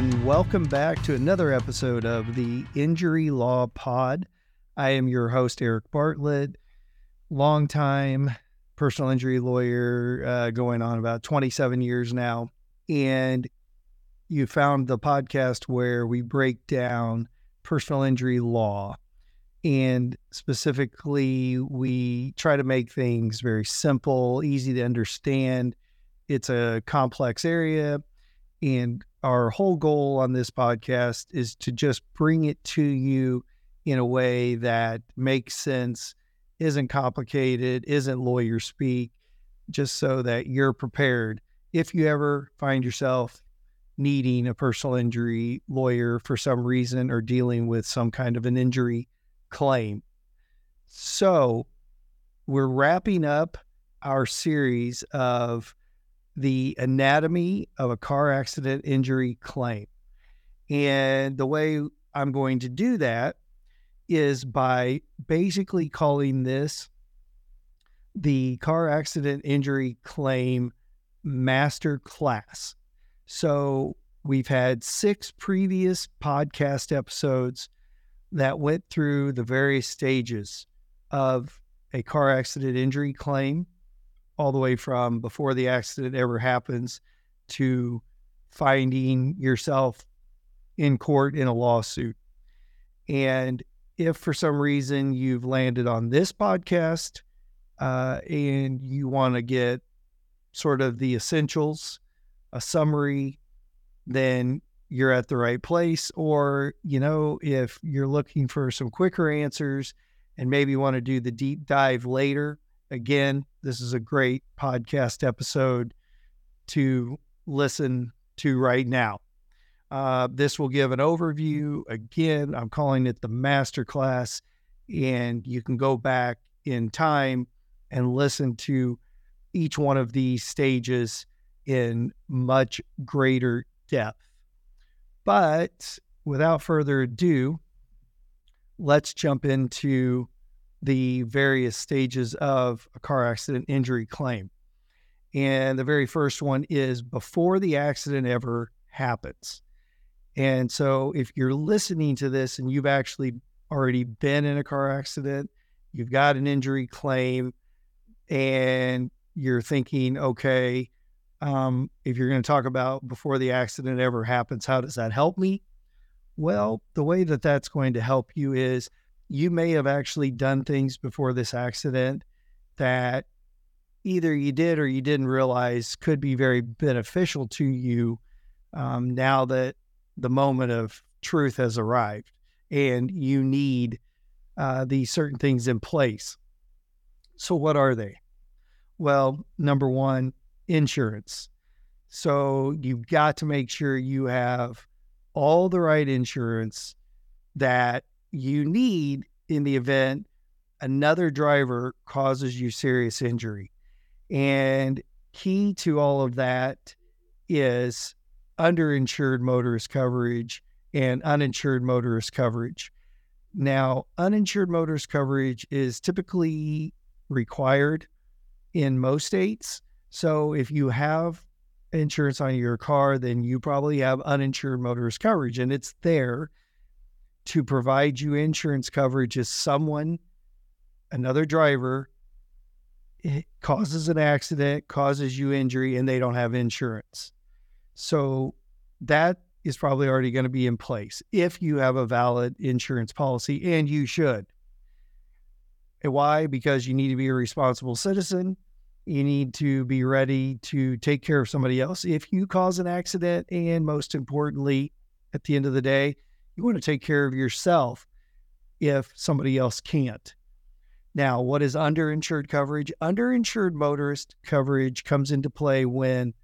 and welcome back to another episode of the Injury Law Pod. I am your host, Eric Bartlett, longtime personal injury lawyer, uh, going on about 27 years now. And you found the podcast where we break down personal injury law. And specifically, we try to make things very simple, easy to understand. It's a complex area. And our whole goal on this podcast is to just bring it to you in a way that makes sense, isn't complicated, isn't lawyer speak, just so that you're prepared if you ever find yourself needing a personal injury lawyer for some reason or dealing with some kind of an injury claim. So, we're wrapping up our series of the anatomy of a car accident injury claim. And the way I'm going to do that is by basically calling this the car accident injury claim master class. So we've had six previous podcast episodes that went through the various stages of a car accident injury claim all the way from before the accident ever happens to finding yourself in court in a lawsuit. And if for some reason you've landed on this podcast uh, and you want to get sort of the essentials, a summary, then you're at the right place. Or, you know, if you're looking for some quicker answers and maybe want to do the deep dive later, again, this is a great podcast episode to listen to right now. Uh, this will give an overview. Again, I'm calling it the master class, and you can go back in time and listen to each one of these stages in much greater depth. But without further ado, let's jump into the various stages of a car accident injury claim. And the very first one is before the accident ever happens. And so if you're listening to this and you've actually already been in a car accident, you've got an injury claim, and you're thinking, okay, um, if you're going to talk about before the accident ever happens, how does that help me? Well, the way that that's going to help you is you may have actually done things before this accident that either you did or you didn't realize could be very beneficial to you um, now that the moment of truth has arrived and you need uh, these certain things in place. So, what are they? Well, number one, insurance. So, you've got to make sure you have all the right insurance that you need in the event another driver causes you serious injury. And key to all of that is underinsured motorist coverage and uninsured motorist coverage. Now, uninsured motorist coverage is typically required in most states. So if you have insurance on your car, then you probably have uninsured motorist coverage and it's there to provide you insurance coverage if someone, another driver, eh, causes an accident, causes you injury, and they don't have insurance. So that is probably already going to be in place if you have a valid insurance policy, and you should. And why? Because you need to be a responsible citizen. You need to be ready to take care of somebody else if you cause an accident. And most importantly, at the end of the day, you want to take care of yourself if somebody else can't. Now, what is underinsured coverage? Underinsured motorist coverage comes into play when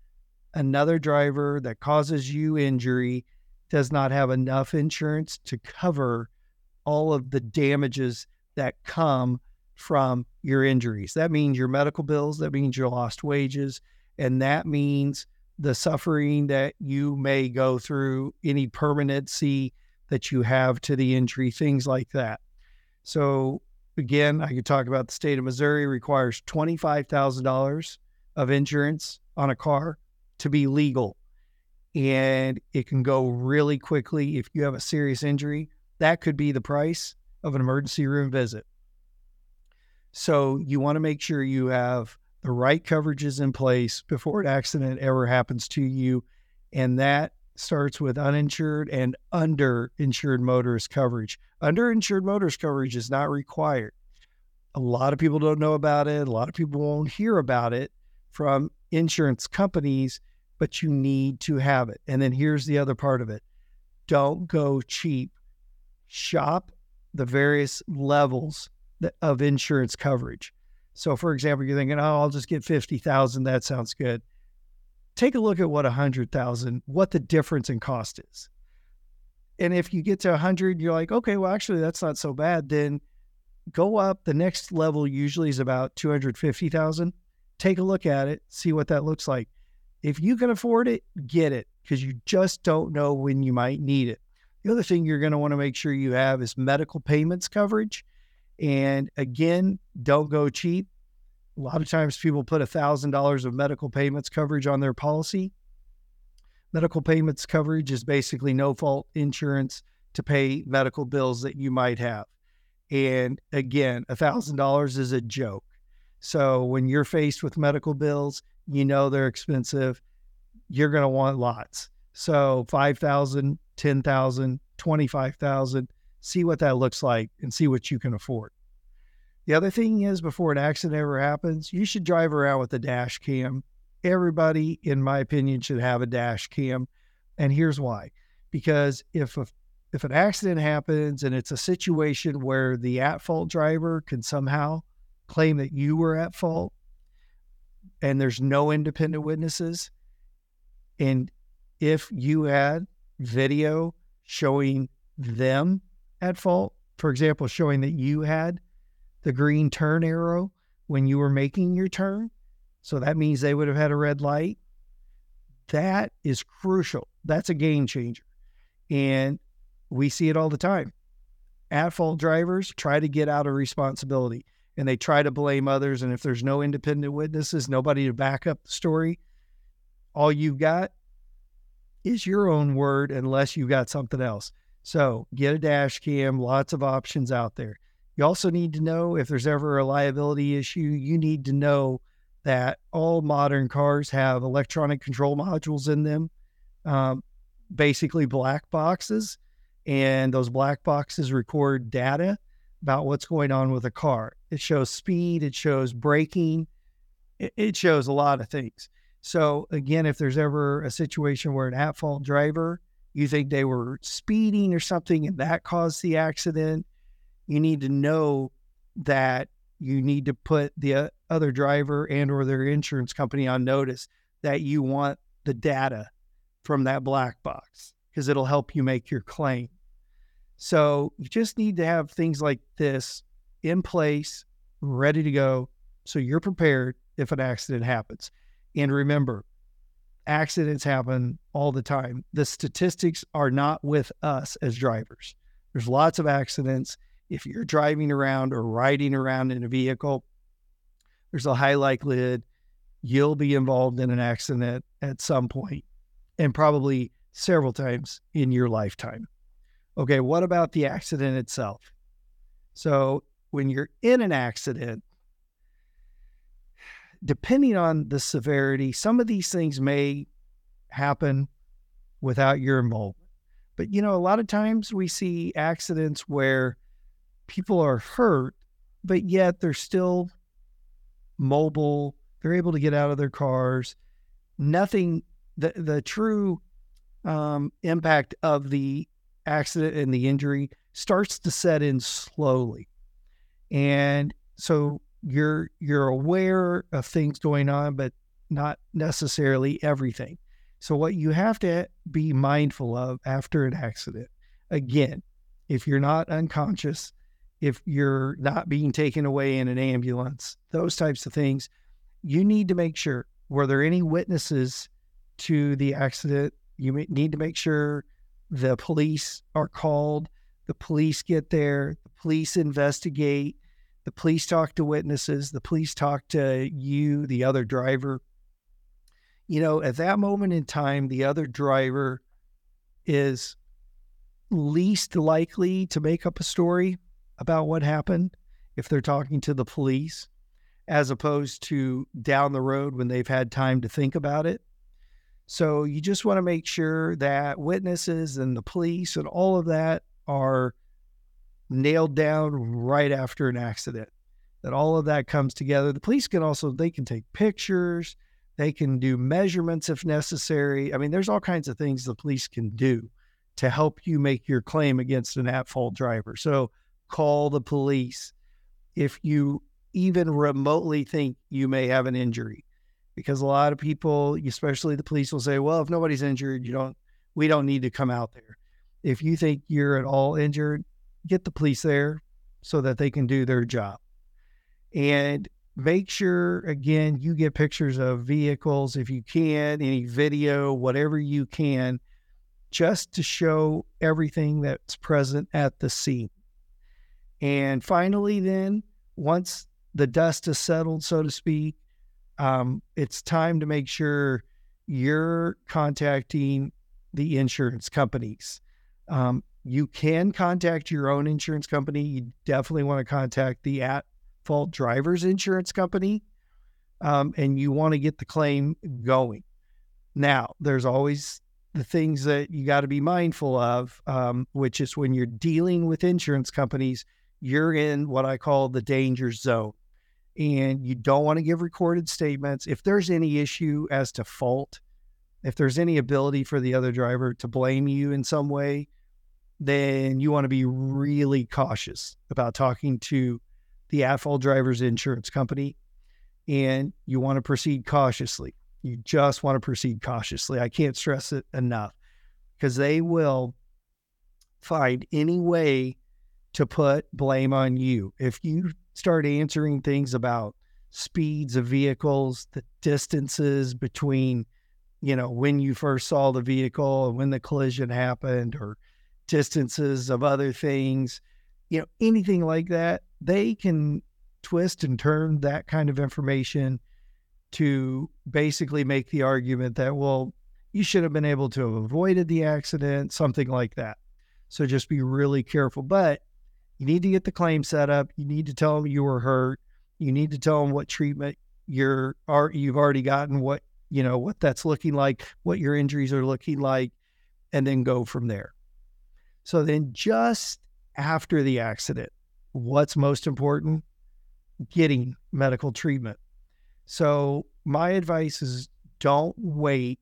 another driver that causes you injury does not have enough insurance to cover all of the damages that come from your injuries. That means your medical bills, that means your lost wages, and that means the suffering that you may go through, any permanency that you have to the injury, things like that. So, again, I could talk about the state of Missouri requires $25,000 of insurance on a car to be legal. and it can go really quickly if you have a serious injury. That could be the price of an emergency room visit. So you want to make sure you have the right coverages in place before an accident ever happens to you. And that starts with uninsured and underinsured motorist coverage. Underinsured motorist coverage is not required. A lot of people don't know about it. A lot of people won't hear about it from insurance companies, but you need to have it. And then here's the other part of it don't go cheap. Shop the various levels of insurance coverage. So, for example, you're thinking, oh, I'll just get 50,000. That sounds good take a look at what a hundred thousand, what the difference in cost is. And if you get to a hundred, you're like, okay, well, actually, that's not so bad. Then go up. The next level usually is about 250,000. Take a look at it, see what that looks like. If you can afford it, get it because you just don't know when you might need it. The other thing you're going to want to make sure you have is medical payments coverage. And again, don't go cheap. A lot of times people put $1,000 of medical payments coverage on their policy. Medical payments coverage is basically no fault insurance to pay medical bills that you might have. And again, $1,000 is a joke. So when you're faced with medical bills, you know they're expensive. You're going to want lots. So 5,000, 10,000, 25,000, see what that looks like and see what you can afford. The other thing is, before an accident ever happens, you should drive around with a dash cam. Everybody, in my opinion, should have a dash cam. And here's why because if a, if an accident happens and it's a situation where the at fault driver can somehow claim that you were at fault and there's no independent witnesses, and if you had video showing them at fault, for example, showing that you had the green turn arrow when you were making your turn. So that means they would have had a red light. That is crucial. That's a game changer. And we see it all the time. At fault drivers try to get out of responsibility and they try to blame others. And if there's no independent witnesses, nobody to back up the story, all you've got is your own word unless you've got something else. So get a dash cam, lots of options out there. You also need to know if there's ever a liability issue, you need to know that all modern cars have electronic control modules in them, um, basically black boxes. And those black boxes record data about what's going on with a car. It shows speed, it shows braking, it, it shows a lot of things. So, again, if there's ever a situation where an at fault driver, you think they were speeding or something and that caused the accident, you need to know that you need to put the uh, other driver and or their insurance company on notice that you want the data from that black box because it'll help you make your claim. So you just need to have things like this in place, ready to go, so you're prepared if an accident happens. And remember, accidents happen all the time. The statistics are not with us as drivers. There's lots of accidents if you're driving around or riding around in a vehicle, there's a high likelihood you'll be involved in an accident at some point and probably several times in your lifetime. Okay, what about the accident itself? So, when you're in an accident, depending on the severity, some of these things may happen without your involvement. But, you know, a lot of times we see accidents where people are hurt, but yet they're still mobile. They're able to get out of their cars. Nothing, the, the true um, impact of the accident and the injury starts to set in slowly. And so you're you're aware of things going on, but not necessarily everything. So what you have to be mindful of after an accident, again, if you're not unconscious, if you're not being taken away in an ambulance, those types of things, you need to make sure were there any witnesses to the accident? You need to make sure the police are called, the police get there, the police investigate, the police talk to witnesses, the police talk to you, the other driver. you know, at that moment in time, the other driver is least likely to make up a story about what happened if they're talking to the police, as opposed to down the road when they've had time to think about it. So you just want to make sure that witnesses and the police and all of that are nailed down right after an accident. That all of that comes together. The police can also they can take pictures, they can do measurements if necessary. I mean, there's all kinds of things the police can do to help you make your claim against an at fault driver. So call the police if you even remotely think you may have an injury because a lot of people, especially the police, will say, "Well, if nobody's injured, you don't, we don't need to come out there." If you think you're at all injured, get the police there so that they can do their job, and make sure again you get pictures of vehicles if you can, any video, whatever you can, just to show everything that's present at the scene. And finally, then once the dust is settled, so to speak, um, it's time to make sure you're contacting the insurance companies. Um, you can contact your own insurance company. You definitely want to contact the at fault driver's insurance company, um, and you want to get the claim going. Now, there's always the things that you got to be mindful of, um, which is when you're dealing with insurance companies, you're in what I call the danger zone and you don't want to give recorded statements. If there's any issue as to fault, if there's any ability for the other driver to blame you in some way, then you want to be really cautious about talking to the fault driver's insurance company and you want to proceed cautiously. You just want to proceed cautiously. I can't stress it enough because they will find any way to put blame on you. If you start answering things about speeds of vehicles, the distances between, you know, when you first saw the vehicle and when the collision happened, or distances of other things, you know, anything like that, they can twist and turn that kind of information to basically make the argument that, well, you should have been able to have avoided the accident, something like that. So just be really careful. But you need to get the claim set up. You need to tell them you were hurt. You need to tell them what treatment you're are you've already gotten, what you know what that's looking like, what your injuries are looking like, and then go from there. So then, just after the accident, what's most important? Getting medical treatment. So my advice is don't wait.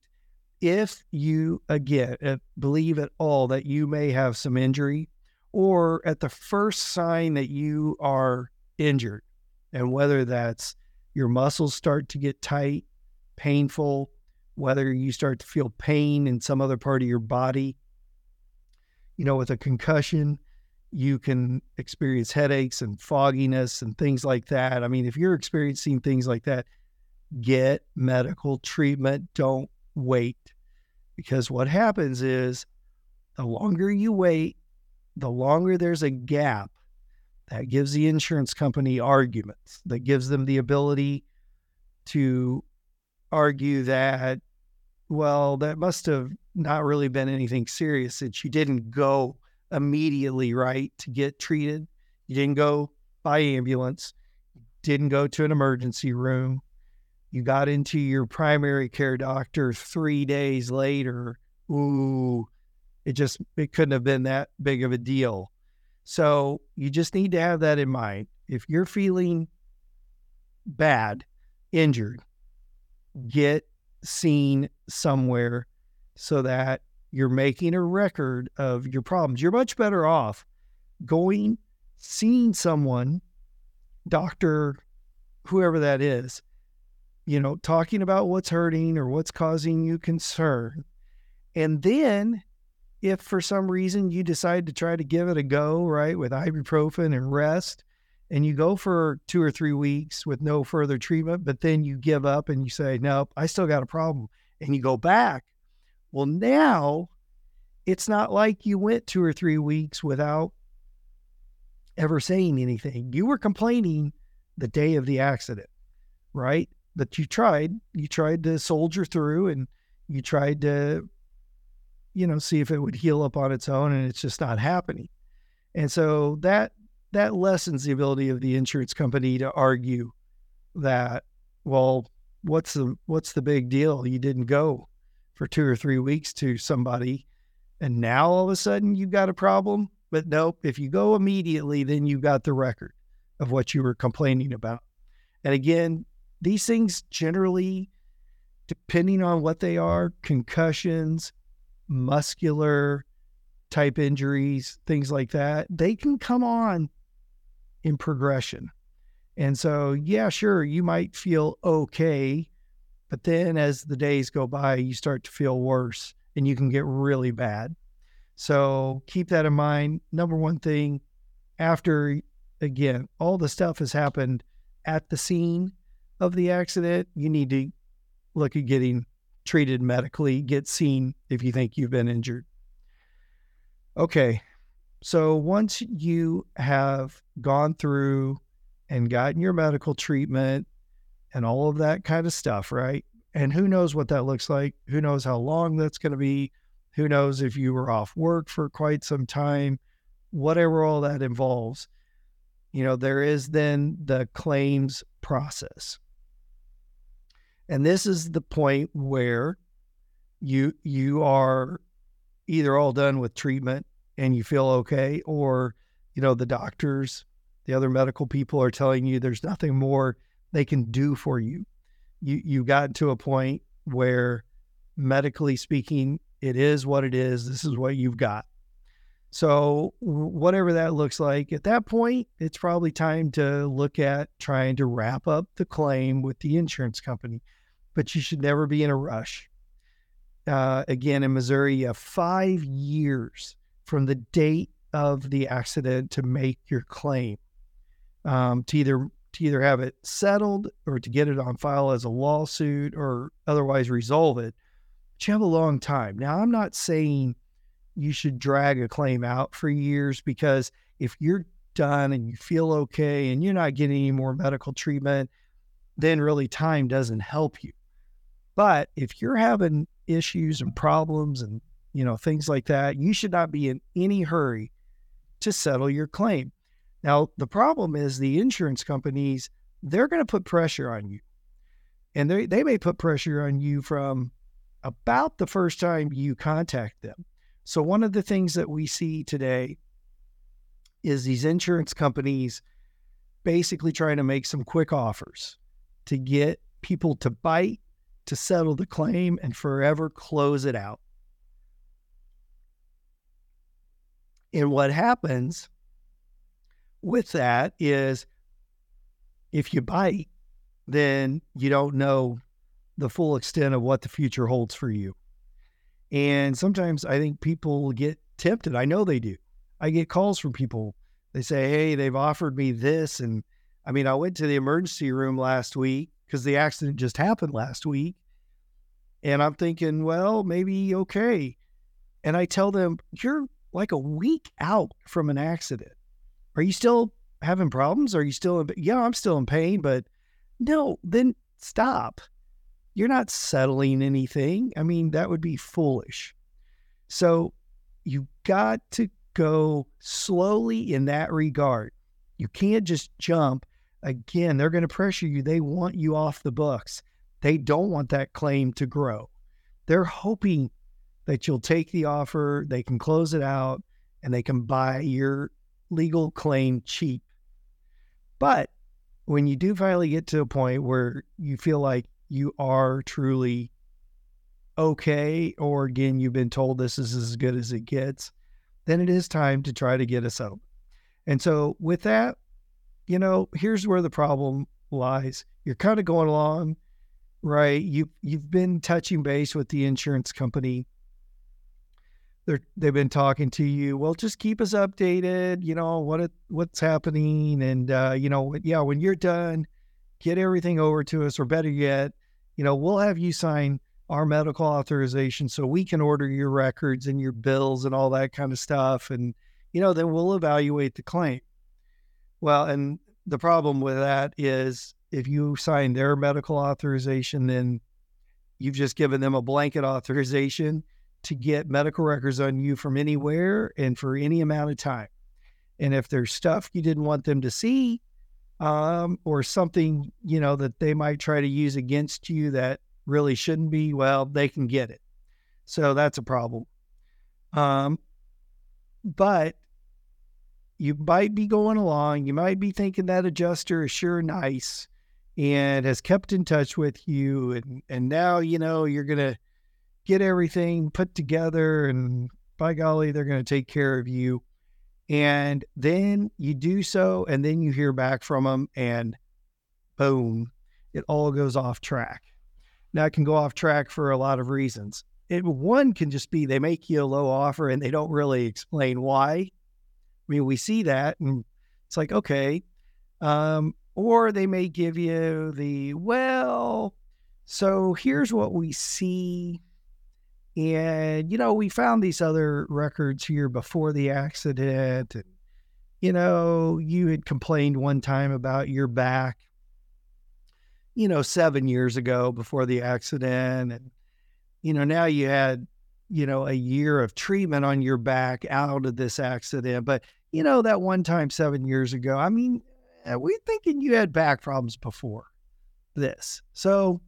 If you again uh, believe at all that you may have some injury, or at the first sign that you are injured, and whether that's your muscles start to get tight, painful, whether you start to feel pain in some other part of your body. You know, with a concussion, you can experience headaches and fogginess and things like that. I mean, if you're experiencing things like that, get medical treatment. Don't wait. Because what happens is the longer you wait, the longer there's a gap, that gives the insurance company arguments, that gives them the ability to argue that, well, that must have not really been anything serious that you didn't go immediately, right, to get treated. You didn't go by ambulance, didn't go to an emergency room. You got into your primary care doctor three days later. Ooh, it just it couldn't have been that big of a deal. So you just need to have that in mind. If you're feeling bad, injured, get seen somewhere so that you're making a record of your problems. You're much better off going, seeing someone, doctor, whoever that is, you know, talking about what's hurting or what's causing you concern. And then if for some reason you decide to try to give it a go, right, with ibuprofen and rest, and you go for two or three weeks with no further treatment, but then you give up and you say, Nope, I still got a problem, and you go back. Well, now it's not like you went two or three weeks without ever saying anything. You were complaining the day of the accident, right? but you tried. You tried to soldier through and you tried to, you know, see if it would heal up on its own and it's just not happening. And so that that lessens the ability of the insurance company to argue that, well, what's the what's the big deal? You didn't go for two or three weeks to somebody and now all of a sudden you've got a problem. But nope, if you go immediately, then you got the record of what you were complaining about. And again, these things generally, depending on what they are, concussions, muscular type injuries, things like that, they can come on in progression. And so, yeah, sure, you might feel okay, but then as the days go by, you start to feel worse and you can get really bad. So keep that in mind. Number one thing, after again, all the stuff has happened at the scene of the accident, you need to look at getting treated medically, get seen if you think you've been injured. Okay. So once you have gone through and gotten your medical treatment and all of that kind of stuff, right? And who knows what that looks like? Who knows how long that's going to be? Who knows if you were off work for quite some time? Whatever all that involves. You know, there is then the claims process. And this is the point where you you are either all done with treatment and you feel okay or you know the doctors the other medical people are telling you there's nothing more they can do for you. You you got to a point where medically speaking it is what it is. This is what you've got so whatever that looks like at that point it's probably time to look at trying to wrap up the claim with the insurance company but you should never be in a rush uh, again in missouri you have five years from the date of the accident to make your claim um, to either to either have it settled or to get it on file as a lawsuit or otherwise resolve it. But you have a long time. Now, I'm not saying you should drag a claim out for years because if you're done and you feel okay and you're not getting any more medical treatment, then really time doesn't help you. But if you're having issues and problems and you know things like that, you should not be in any hurry to settle your claim. Now, the problem is the insurance companies, they're going to put pressure on you. And they, they may put pressure on you from about the first time you contact them. So, one of the things that we see today is these insurance companies basically trying to make some quick offers to get people to bite, to settle the claim, and forever close it out. And what happens with that is if you bite, then you don't know the full extent of what the future holds for you. And sometimes I think people get tempted. I know they do. I get calls from people. They say, Hey, they've offered me this. And I mean, I went to the emergency room last week because the accident just happened last week. And I'm thinking, well, maybe okay. And I tell them, You're like a week out from an accident. Are you still having problems? Are you still in, yeah, I'm still in pain, but no, then stop. You're not settling anything. I mean, that would be foolish. So you got to go slowly in that regard. You can't just jump. Again, they're going to pressure you. They want you off the books. They don't want that claim to grow. They're hoping that you'll take the offer, they can close it out, and they can buy your legal claim cheap. But when you do finally get to a point where you feel like you are truly okay, or again, you've been told this is as good as it gets, then it is time to try to get a settlement. And so, with that, you know, here's where the problem lies. You're kind of going along, right? You you've been touching base with the insurance company they're they've been talking to you. Well, just keep us updated. You know what it, what's happening, and uh, you know, yeah, when you're done, get everything over to us, or better yet, you know, we'll have you sign our medical authorization so we can order your records and your bills and all that kind of stuff, and you know, then we'll evaluate the claim. Well, and the problem with that is if you sign their medical authorization, then you've just given them a blanket authorization to get medical records on you from anywhere and for any amount of time. And if there's stuff you didn't want them to see, um, or something, you know, that they might try to use against you that really shouldn't be, well, they can get it. So that's a problem. Um, but you might be going along, you might be thinking that adjuster is sure nice and has kept in touch with you and and now you know you're going to get everything put together and by golly they're going to take care of you and then you do so and then you hear back from them and boom it all goes off track. Now it can go off track for a lot of reasons. It, one can just be they make you a low offer and they don't really explain why. I mean we see that and it's like okay um, or they may give you the well so here's what we see and, you know, we found these other records here before the accident. And, you know, you had complained one time about your back, you know, seven years ago before the accident. And, you know, now you had, you know, a year of treatment on your back out of this accident. But, you know, that one time seven years ago, I mean, eh, we're thinking you had back problems before this. So,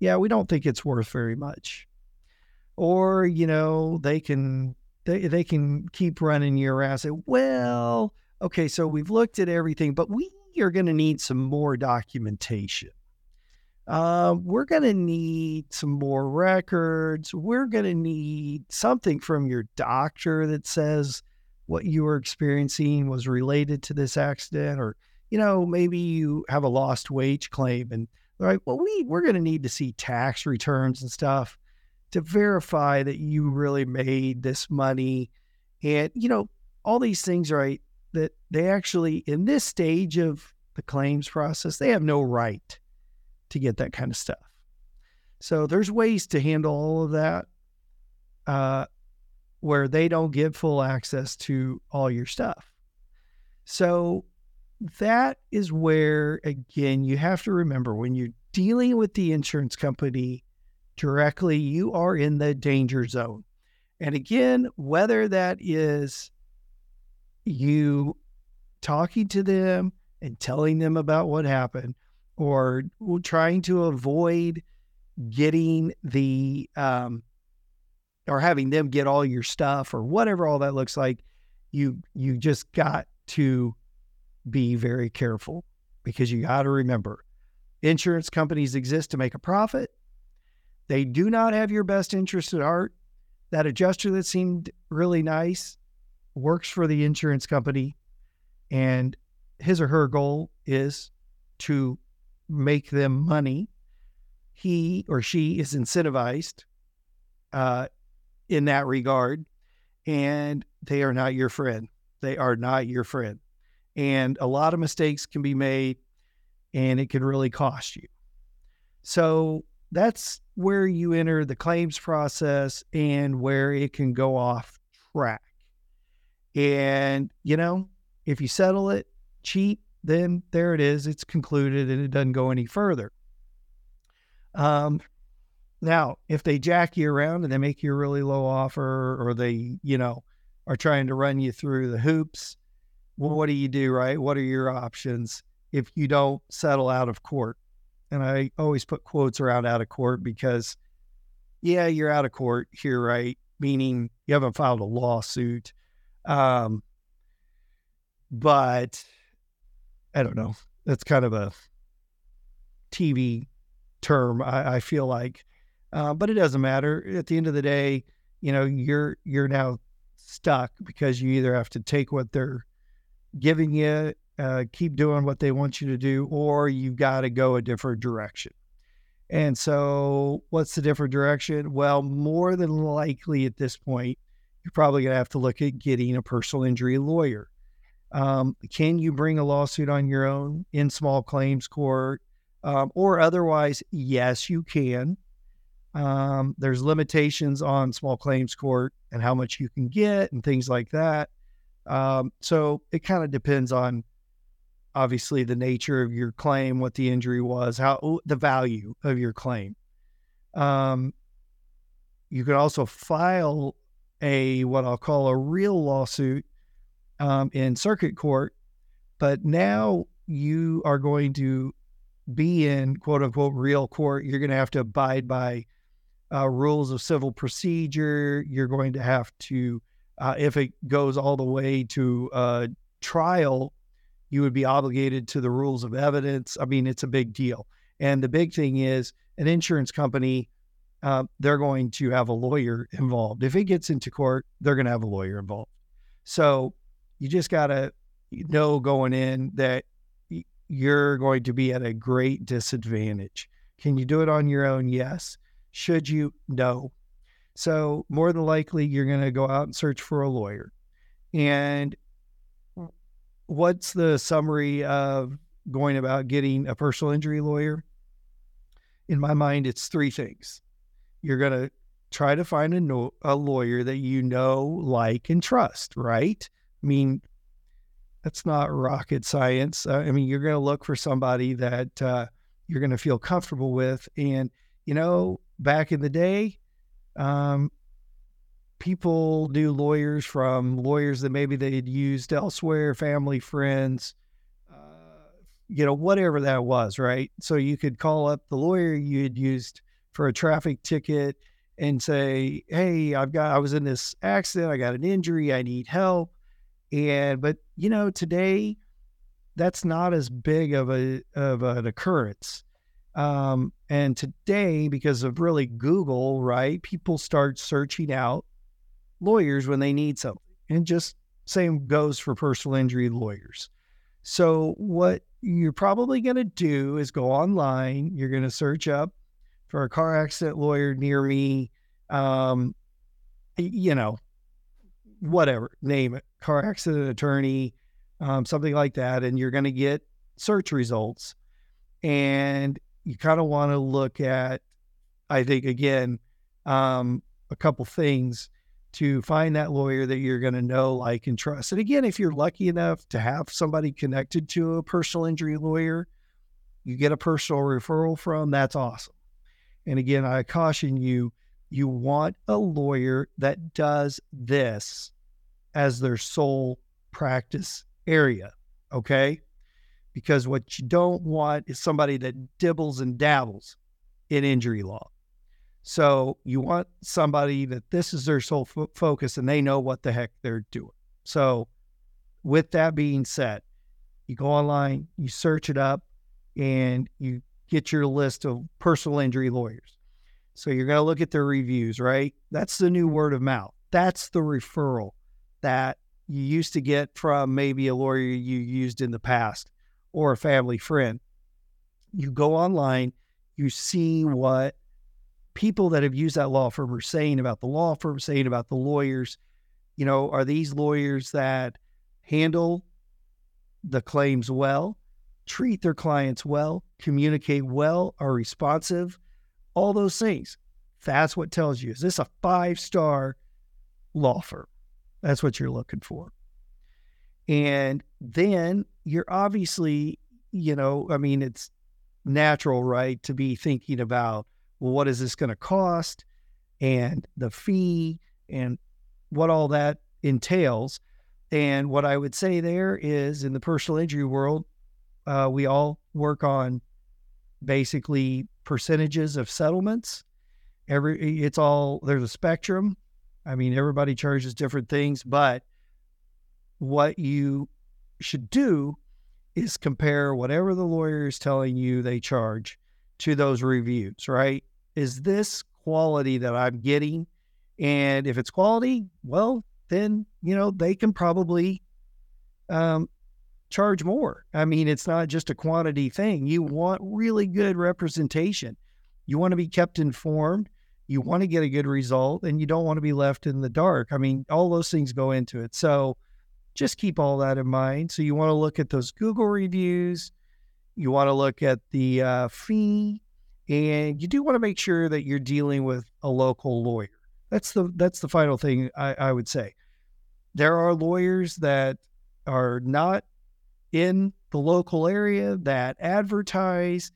yeah, we don't think it's worth very much or you know they can they, they can keep running you around say well okay so we've looked at everything but we are going to need some more documentation. Uh, we're going to need some more records. We're going to need something from your doctor that says what you were experiencing was related to this accident or you know maybe you have a lost wage claim and right well we we're going to need to see tax returns and stuff to verify that you really made this money. And, you know, all these things, right? That they actually, in this stage of the claims process, they have no right to get that kind of stuff. So there's ways to handle all of that uh, where they don't give full access to all your stuff. So that is where, again, you have to remember when you're dealing with the insurance company, directly, you are in the danger zone. And again, whether that is you talking to them and telling them about what happened or trying to avoid getting the um, or having them get all your stuff or whatever all that looks like you you just got to be very careful because you got to remember insurance companies exist to make a profit they do not have your best interest at heart. That adjuster that seemed really nice works for the insurance company, and his or her goal is to make them money. He or she is incentivized uh, in that regard, and they are not your friend. They are not your friend. And a lot of mistakes can be made, and it can really cost you. So that's where you enter the claims process and where it can go off track. And, you know, if you settle it cheap, then there it is. It's concluded and it doesn't go any further. Um, now, if they jack you around and they make you a really low offer or they, you know, are trying to run you through the hoops, well, what do you do, right? What are your options if you don't settle out of court? And I always put quotes around out of court because, yeah, you're out of court here, right? Meaning you haven't filed a lawsuit. Um, but I don't know. That's kind of a TV term, I, I feel like. Uh, but it doesn't matter. At the end of the day, you know, you're you're now stuck because you either have to take what they're giving you uh, keep doing what they want you to do, or you got to go a different direction. And so, what's the different direction? Well, more than likely at this point, you're probably going to have to look at getting a personal injury lawyer. Um, can you bring a lawsuit on your own in small claims court um, or otherwise? Yes, you can. Um, there's limitations on small claims court and how much you can get and things like that. Um, so it kind of depends on obviously the nature of your claim, what the injury was, how the value of your claim. Um, you can also file a what I'll call a real lawsuit um, in circuit court, but now you are going to be in quote unquote real court. You're going to have to abide by uh, rules of civil procedure. You're going to have to, uh, if it goes all the way to uh, trial, you would be obligated to the rules of evidence. I mean, it's a big deal. And the big thing is an insurance company, uh, they're going to have a lawyer involved. If it gets into court, they're going to have a lawyer involved. So you just got to know going in that you're going to be at a great disadvantage. Can you do it on your own? Yes. Should you? No. So, more than likely, you're going to go out and search for a lawyer. And what's the summary of going about getting a personal injury lawyer? In my mind, it's three things. You're going to try to find a, no, a lawyer that you know, like, and trust, right? I mean, that's not rocket science. Uh, I mean, you're going to look for somebody that uh, you're going to feel comfortable with. And, you know, back in the day, um, people knew lawyers from lawyers that maybe they had used elsewhere, family, friends, uh, you know, whatever that was, right? So you could call up the lawyer you had used for a traffic ticket and say, Hey, I've got, I was in this accident. I got an injury. I need help. And, but, you know, today that's not as big of a, of an occurrence. Um, and today, because of really Google, right, people start searching out lawyers when they need something. And just same goes for personal injury lawyers. So what you're probably going to do is go online. You're going to search up for a car accident lawyer near me. Um, you know, whatever name it, car accident attorney, um, something like that, and you're going to get search results. And you kind of want to look at, I think again, um, a couple things to find that lawyer that you're going to know, like, and trust. And again, if you're lucky enough to have somebody connected to a personal injury lawyer, you get a personal referral from, that's awesome. And again, I caution you, you want a lawyer that does this as their sole practice area. Okay. Because what you don't want is somebody that dibbles and dabbles in injury law. So you want somebody that this is their sole fo- focus and they know what the heck they're doing. So, with that being said, you go online, you search it up, and you get your list of personal injury lawyers. So you're going to look at their reviews, right? That's the new word of mouth. That's the referral that you used to get from maybe a lawyer you used in the past or a family friend. You go online, you see what people that have used that law firm are saying about the law firm, saying about the lawyers. You know, are these lawyers that handle the claims well, treat their clients well, communicate well, are responsive, all those things. That's what tells you is this a five star law firm? That's what you're looking for. And then you're obviously, you know, I mean, it's natural, right, to be thinking about well, what is this going to cost and the fee and what all that entails. And what I would say there is in the personal injury world, uh, we all work on basically percentages of settlements. Every it's all there's a spectrum. I mean, everybody charges different things, but what you should do is compare whatever the lawyer is telling you they charge to those reviews, right? Is this quality that I'm getting? And if it's quality, well, then, you know, they can probably um, charge more. I mean, it's not just a quantity thing. You want really good representation. You want to be kept informed. You want to get a good result and you don't want to be left in the dark. I mean, all those things go into it. So just keep all that in mind. So you want to look at those Google reviews. You want to look at the uh, fee, and you do want to make sure that you're dealing with a local lawyer. That's the that's the final thing I, I would say. There are lawyers that are not in the local area that advertise,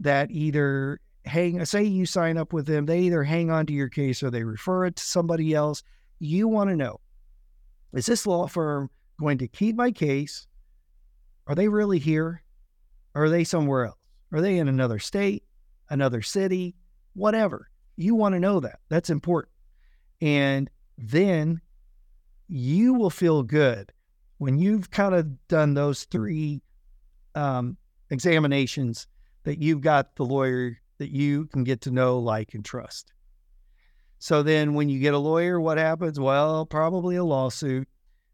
that either hang, say you sign up with them, they either hang on to your case or they refer it to somebody else. You want to know is this law firm going to keep my case? Are they really here? Are they somewhere else? Are they in another state, another city, whatever? You want to know that. That's important. And then you will feel good when you've kind of done those three um, examinations that you've got the lawyer that you can get to know, like, and trust. So then when you get a lawyer, what happens? Well, probably a lawsuit.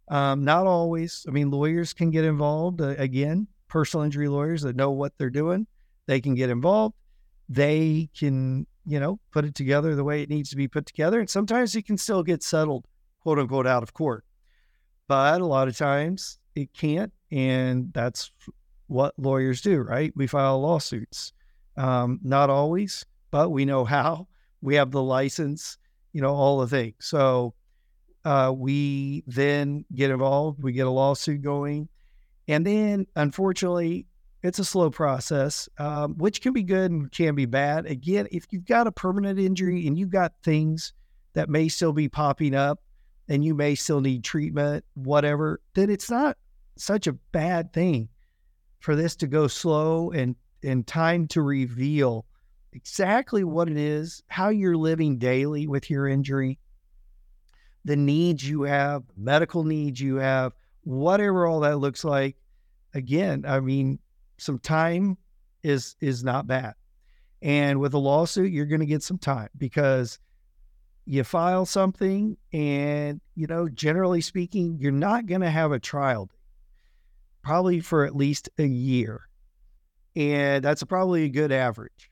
Um, not always. I mean, lawyers can get involved. Uh, again, personal injury lawyers that know what they're doing, they can get involved. They can, you know, put it together the way it needs to be put together. And sometimes it can still get settled, quote unquote, out of court. But a lot of times it can't. And that's what lawyers do, right? We file lawsuits. Um, not always, but we know how. We have the license, you know, all the things. So uh, we then get involved. We get a lawsuit going. And then, unfortunately, it's a slow process, um, which can be good and can be bad. Again, if you've got a permanent injury and you've got things that may still be popping up and you may still need treatment, whatever, then it's not such a bad thing for this to go slow and and time to reveal exactly what it is, how you're living daily with your injury, the needs you have, medical needs you have, whatever all that looks like. Again, I mean, some time is is not bad. And with a lawsuit, you're going to get some time because you file something and, you know, generally speaking, you're not going to have a trial probably for at least a year and that's probably a good average.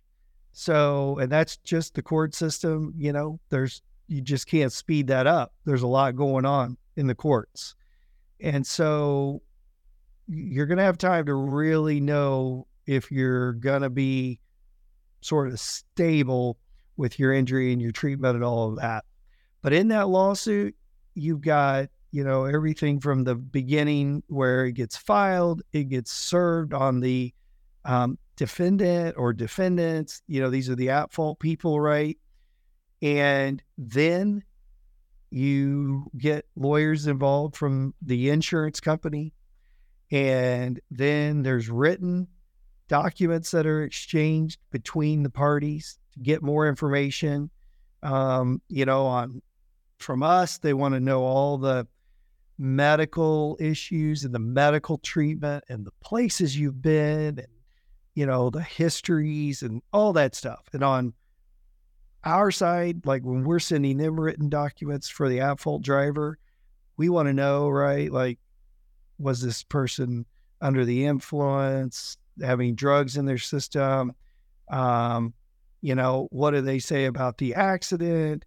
So, and that's just the court system. You know, there's you just can't speed that up. There's a lot going on in the courts, and so you're going to have time to really know if you're going to be sort of stable with your injury and your treatment and all of that. But in that lawsuit, you've got you know everything from the beginning where it gets filed, it gets served on the um, defendant or defendants. You know, these are the at fault people, right? And then you get lawyers involved from the insurance company. And then there's written documents that are exchanged between the parties to get more information. Um, you know, on from us, they want to know all the medical issues and the medical treatment and the places you've been and you know, the histories and all that stuff. And on our side, like when we're sending them written documents for the at fault driver, we want to know, right? Like, was this person under the influence, having drugs in their system? Um, you know, what do they say about the accident?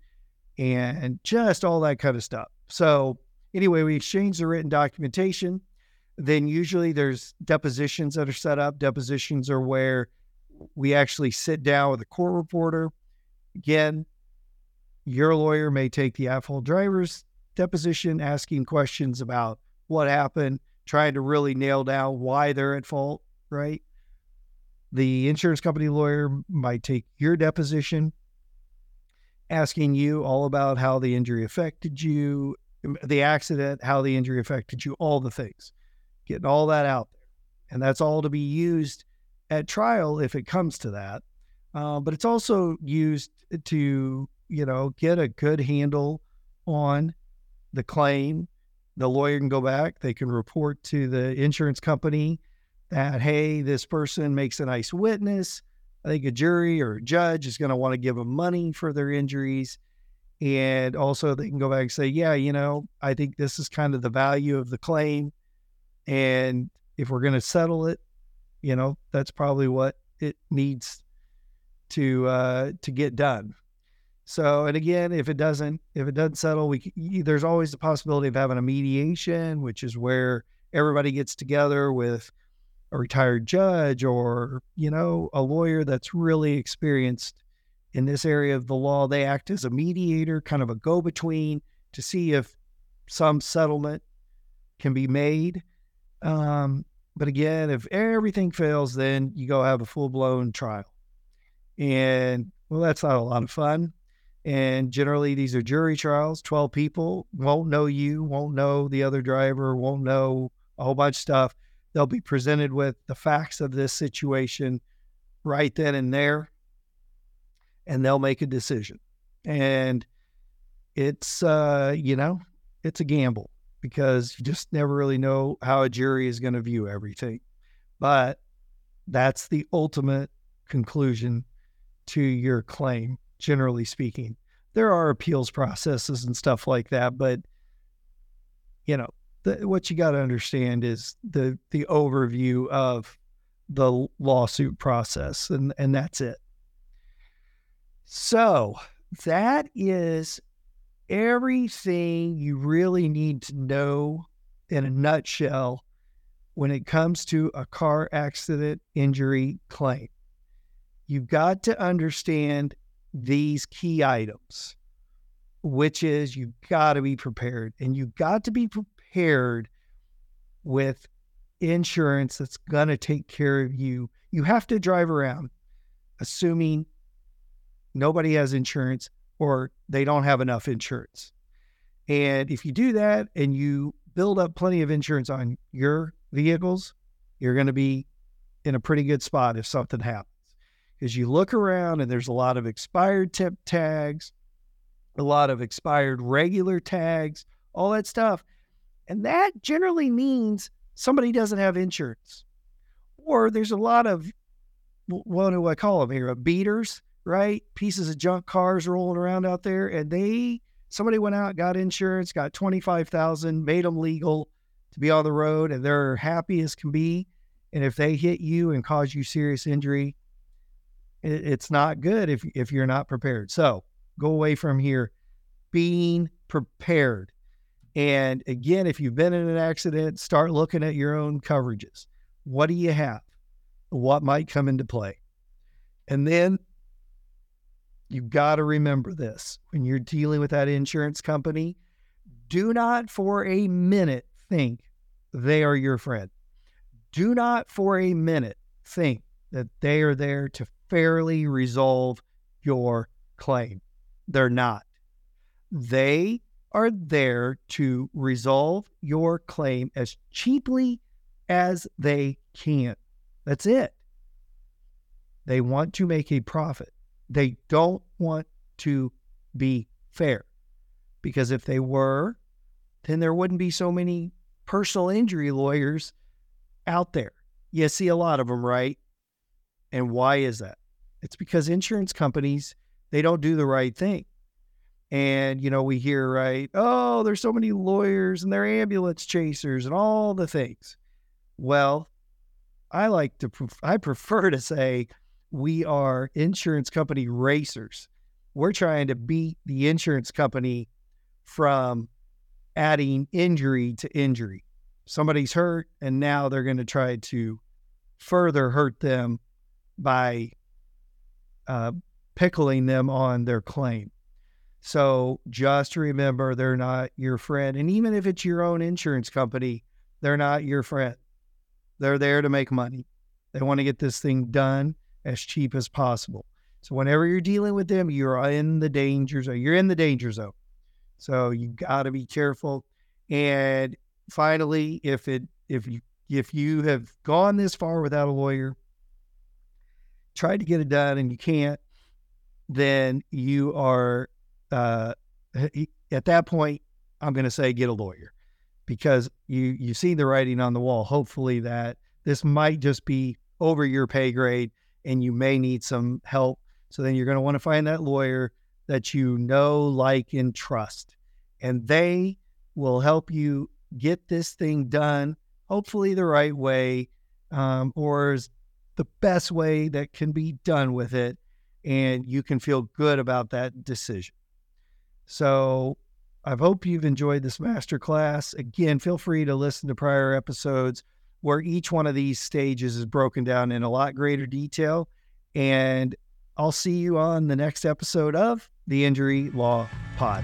And just all that kind of stuff. So, anyway, we exchange the written documentation then usually there's depositions that are set up. Depositions are where we actually sit down with a court reporter. Again, your lawyer may take the at fault driver's deposition, asking questions about what happened, trying to really nail down why they're at fault, right? The insurance company lawyer might take your deposition, asking you all about how the injury affected you, the accident, how the injury affected you, all the things getting all that out there. And that's all to be used at trial if it comes to that. Uh, but it's also used to, you know, get a good handle on the claim. The lawyer can go back, they can report to the insurance company that, hey, this person makes a nice witness. I think a jury or a judge is going to want to give them money for their injuries. And also, they can go back and say, yeah, you know, I think this is kind of the value of the claim. And if we're going to settle it, you know, that's probably what it needs to uh, to get done. So, and again, if it doesn't if it doesn't settle, we there's always the possibility of having a mediation, which is where everybody gets together with a retired judge or you know a lawyer that's really experienced in this area of the law. They act as a mediator, kind of a go between, to see if some settlement can be made um, But again, if everything fails, then you go have a full blown trial. And well, that's not a lot of fun. And generally, these are jury trials. 12 people won't know you, won't know the other driver, won't know a whole bunch of stuff. They'll be presented with the facts of this situation right then and there, and they'll make a decision. And it's, uh, you know, it's a gamble because you just never really know how a jury is going to view everything. But that's the ultimate conclusion to your claim, generally speaking. There are appeals processes and stuff like that, but you know, the, what you got to understand is the the overview of the lawsuit process, and and that's it. So that is everything you really need to know in a nutshell when it comes to a car accident injury claim. You've got to understand these key items, which is you've got to be prepared and you've got to be prepared with insurance that's going to take care of you. You have to drive around assuming nobody has insurance or they don't have enough insurance. And if you do that and you build up plenty of insurance on your vehicles, you're going to be in a pretty good spot if something happens. Because you look around and there's a lot of expired temp tags, a lot of expired regular tags, all that stuff. And that generally means somebody doesn't have insurance. Or there's a lot of, what do I call them here? Uh, beaters right? Pieces of junk cars rolling around out there. And they, somebody went out, got insurance, got 25,000, made them legal to be on the road, and they're happy as can be. And if they hit you and cause you serious injury, it, it's not good if, if you're not prepared. So go away from here being prepared. And again, if you've been in an accident, start looking at your own coverages. What do you have? What might come into play? And then You've got to remember this when you're dealing with that insurance company. Do not for a minute think they are your friend. Do not for a minute think that they are there to fairly resolve your claim. They're not. They are there to resolve your claim as cheaply as they can. That's it. They want to make a profit. They don't want to be fair because if they were, then there wouldn't be so many personal injury lawyers out there. You see a lot of them, right? And why is that? It's because insurance companies, they don't do the right thing. And, you know, we hear, right, oh, there's so many lawyers and they're ambulance chasers and all the things. Well, I like to, I prefer to say we are insurance company racers. We're trying to beat the insurance company from adding injury to injury. Somebody's hurt, and now they're going to try to further hurt them by uh, pickling them on their claim. So just remember, they're not your friend. And even if it's your own insurance company, they're not your friend. They're there to make money. They want to get this thing done as cheap as possible. So whenever you're dealing with them, you're in the danger zone. You're in the danger zone. So you got to be careful. And finally, if it if you if you have gone this far without a lawyer, tried to get it done and you can't, then you are uh, at that point. I'm going to say get a lawyer because you you see the writing on the wall. Hopefully that this might just be over your pay grade and you may need some help. So then you're going to want to find that lawyer that you know, like, and trust. And they will help you get this thing done, hopefully the right way, um, or the best way that can be done with it. And you can feel good about that decision. So I hope you've enjoyed this masterclass. Again, feel free to listen to prior episodes where each one of these stages is broken down in a lot greater detail. And I'll see you on the next episode of the Injury Law Pod.